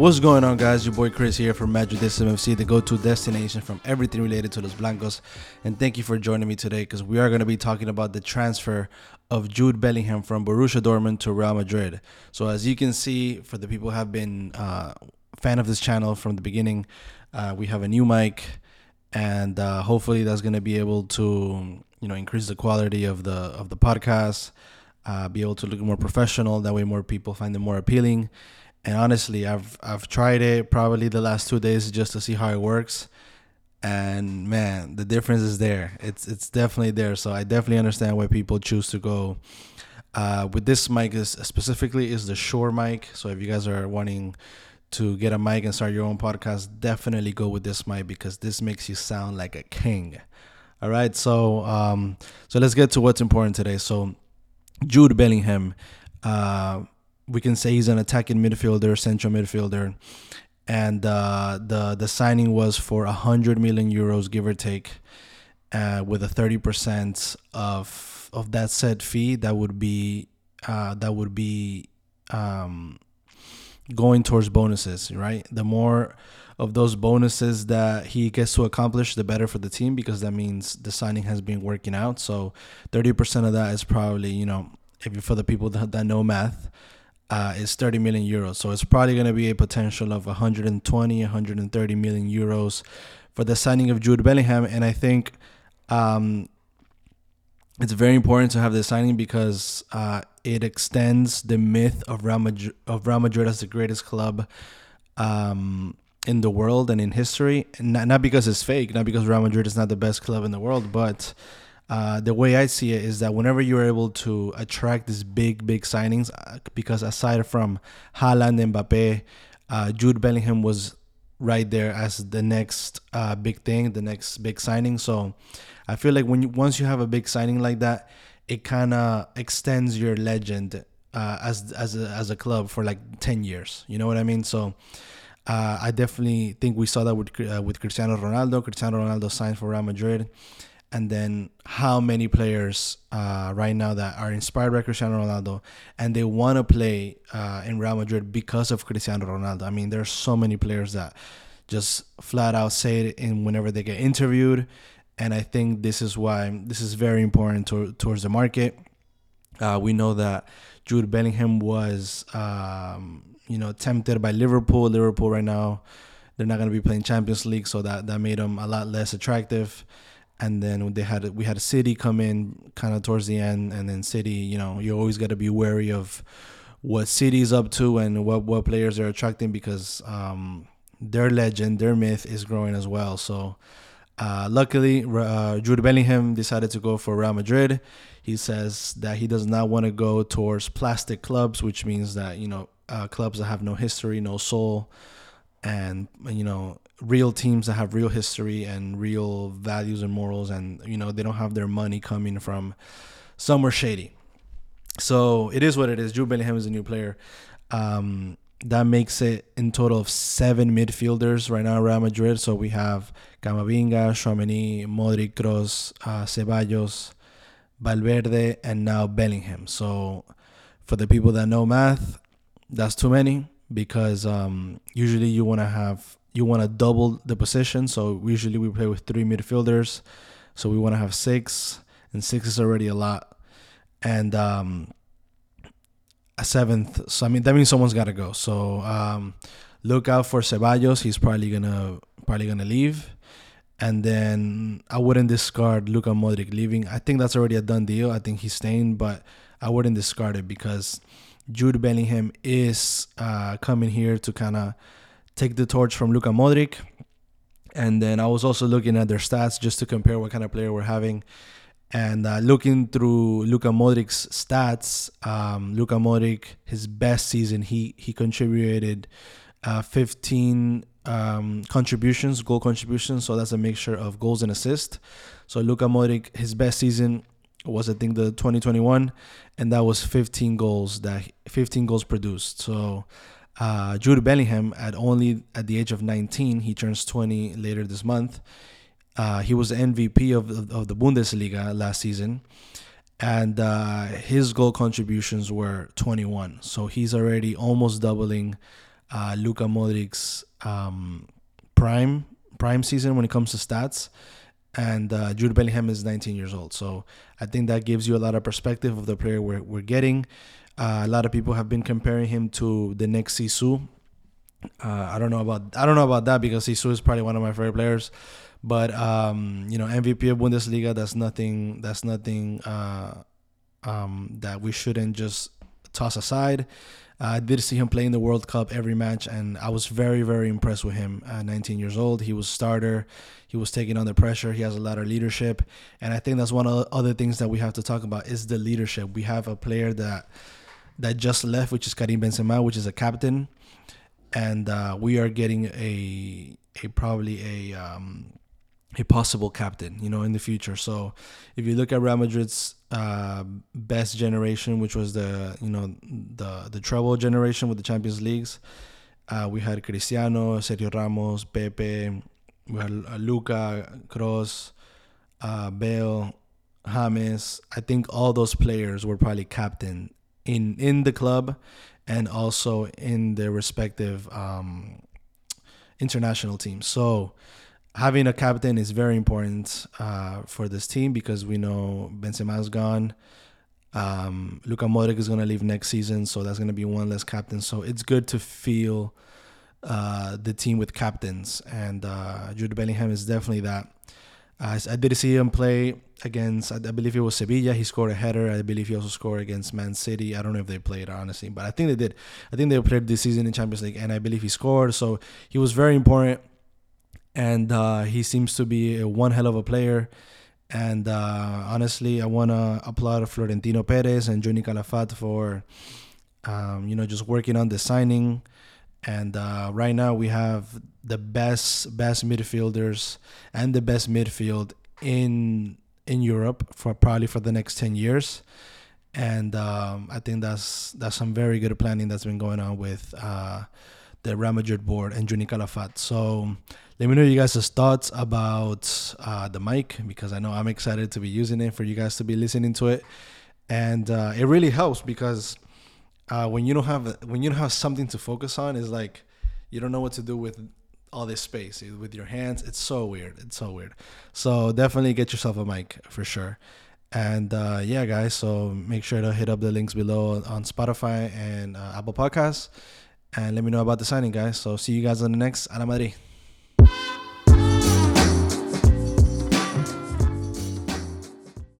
What's going on, guys? Your boy Chris here from Madridism FC, the go to destination from everything related to Los Blancos. And thank you for joining me today because we are going to be talking about the transfer of Jude Bellingham from Borussia Dortmund to Real Madrid. So, as you can see, for the people who have been uh, fan of this channel from the beginning, uh, we have a new mic, and uh, hopefully that's going to be able to you know increase the quality of the of the podcast, uh, be able to look more professional. That way, more people find it more appealing and honestly i've i've tried it probably the last two days just to see how it works. And man the difference is there. It's it's definitely there. So i definitely understand why people choose to go uh, with this mic is specifically is the Shure mic. So if you guys are wanting to get a mic and start your own podcast definitely go with this mic because this makes you sound like a king. All right. So um so let's get to what's important today. So jude bellingham uh we can say he's an attacking midfielder, central midfielder, and uh, the the signing was for hundred million euros, give or take, uh, with a thirty percent of of that set fee. That would be uh, that would be um, going towards bonuses, right? The more of those bonuses that he gets to accomplish, the better for the team because that means the signing has been working out. So, thirty percent of that is probably you know if you for the people that, that know math uh, is 30 million euros. So it's probably going to be a potential of 120, 130 million euros for the signing of Jude Bellingham. And I think um, it's very important to have this signing because uh, it extends the myth of Real Madrid, of Real Madrid as the greatest club um, in the world and in history. Not, not because it's fake, not because Real Madrid is not the best club in the world, but uh, the way I see it is that whenever you're able to attract these big, big signings, uh, because aside from Haaland, and Mbappe, uh, Jude Bellingham was right there as the next uh, big thing, the next big signing. So I feel like when you, once you have a big signing like that, it kind of extends your legend uh, as as a, as a club for like ten years. You know what I mean? So. I definitely think we saw that with with Cristiano Ronaldo. Cristiano Ronaldo signed for Real Madrid and then how many players uh, right now that are inspired by Cristiano Ronaldo and they want to play uh, in Real Madrid because of Cristiano Ronaldo. I mean, there's so many players that just flat out say it in whenever they get interviewed, and I think this is why this is very important to, towards the market. Uh, we know that Jude Bellingham was, um, you know, tempted by Liverpool. Liverpool right now, they're not going to be playing Champions League, so that that made him a lot less attractive and then they had we had a city come in kind of towards the end and then city you know you always got to be wary of what city's up to and what what players are attracting because um, their legend their myth is growing as well. So uh, luckily uh, Jude Bellingham decided to go for Real Madrid. He says that he does not want to go towards plastic clubs which means that you know uh, clubs that have no history no soul and you know real teams that have real history and real values and morals and you know they don't have their money coming from somewhere shady. So it is what it is. Jude Bellingham is a new player. Um, that makes it in total of seven midfielders right now Real Madrid. So we have Camavinga, Tchouameni, Modric, Kroos, uh, Ceballos, Valverde and now Bellingham. So for the people that know math that's too many because um, usually you want to have you want to double the position. So usually we play with three midfielders. So we want to have six, and six is already a lot. And um, a seventh. So I mean that means someone's got to go. So um, look out for Ceballos. He's probably gonna probably gonna leave. And then I wouldn't discard Luka Modric leaving. I think that's already a done deal. I think he's staying, but I wouldn't discard it because Jude Bellingham is uh, coming here to kind of take the torch from Luka Modric. And then I was also looking at their stats just to compare what kind of player we're having. And uh, looking through Luka Modric's stats, um, Luka Modric, his best season, he he contributed uh, 15 um, contributions, goal contributions. So that's a mixture of goals and assists. So Luka Modric, his best season was I think the 2021, and that was 15 goals that 15 goals produced. So uh, Jude Bellingham, at only at the age of 19, he turns 20 later this month. Uh, he was the MVP of, of, of the Bundesliga last season, and uh, his goal contributions were 21. So he's already almost doubling uh, Luka Modric's um, prime prime season when it comes to stats, and uh, Jude Bellingham is 19 years old. So I think that gives you a lot of perspective of the player we're, we're getting. Uh, a lot of people have been comparing him to the next Zizou. Uh, I don't know about I don't know about that because Zizou is probably one of my favorite players, but um, you know MVP of Bundesliga. That's nothing. That's nothing uh, um, that we shouldn't just toss aside. Uh, I did see him play in the World Cup every match, and I was very, very impressed with him. At 19 years old, he was starter. He was taking on the pressure. He has a lot of leadership, and I think that's one of the other things that we have to talk about is the leadership. We have a player that that just left, which is Karim Benzema, which is a captain, and uh, we are getting a a probably a um, a possible captain, you know, in the future. So if you look at Real Madrid's uh, best generation, which was the you know the the treble generation with the Champions Leagues, uh, we had Cristiano, Sergio Ramos, Pepe, we had uh, Luka, Kroos, uh, Bale, James. I think all those players were probably captain in in the club and also in their respective um, international teams. So having a captain is very important uh, for this team because we know Benzema's gone. Um, Luka Modric is going to leave next season, so that's going to be one less captain. So it's good to feel uh, the team with captains, and uh, Jude Bellingham is definitely that. Uh, I did see him play against, I believe it was Sevilla. He scored a header. I believe he also scored against Man City. I don't know if they played honestly, but I think they did. I think they played this season in Champions League, and I believe he scored. So he was very important and uh, he seems to be one hell of a player. And uh, honestly, I want to applaud Florentino Perez and Juni Calafat for, um, you know, just working on the signing. And uh, right now we have the best best midfielders and the best midfield in in Europe for probably for the next ten years. And um, I think that's that's some very good planning that's been going on with uh, the Madrid board and Juni Calafat. So let me know you guys' thoughts about uh, the mic because I know I'm excited to be using it for you guys to be listening to it, and uh, it really helps because uh, when you don't have when you don't have something to focus on, it's like you don't know what to do with all this space with your hands. It's so weird. It's so weird. So definitely get yourself a mic for sure. And uh, yeah, guys, so make sure to hit up the links below on Spotify and uh, Apple Podcasts. And let me know about the signing, guys. So see you guys on the next Hala Madrid.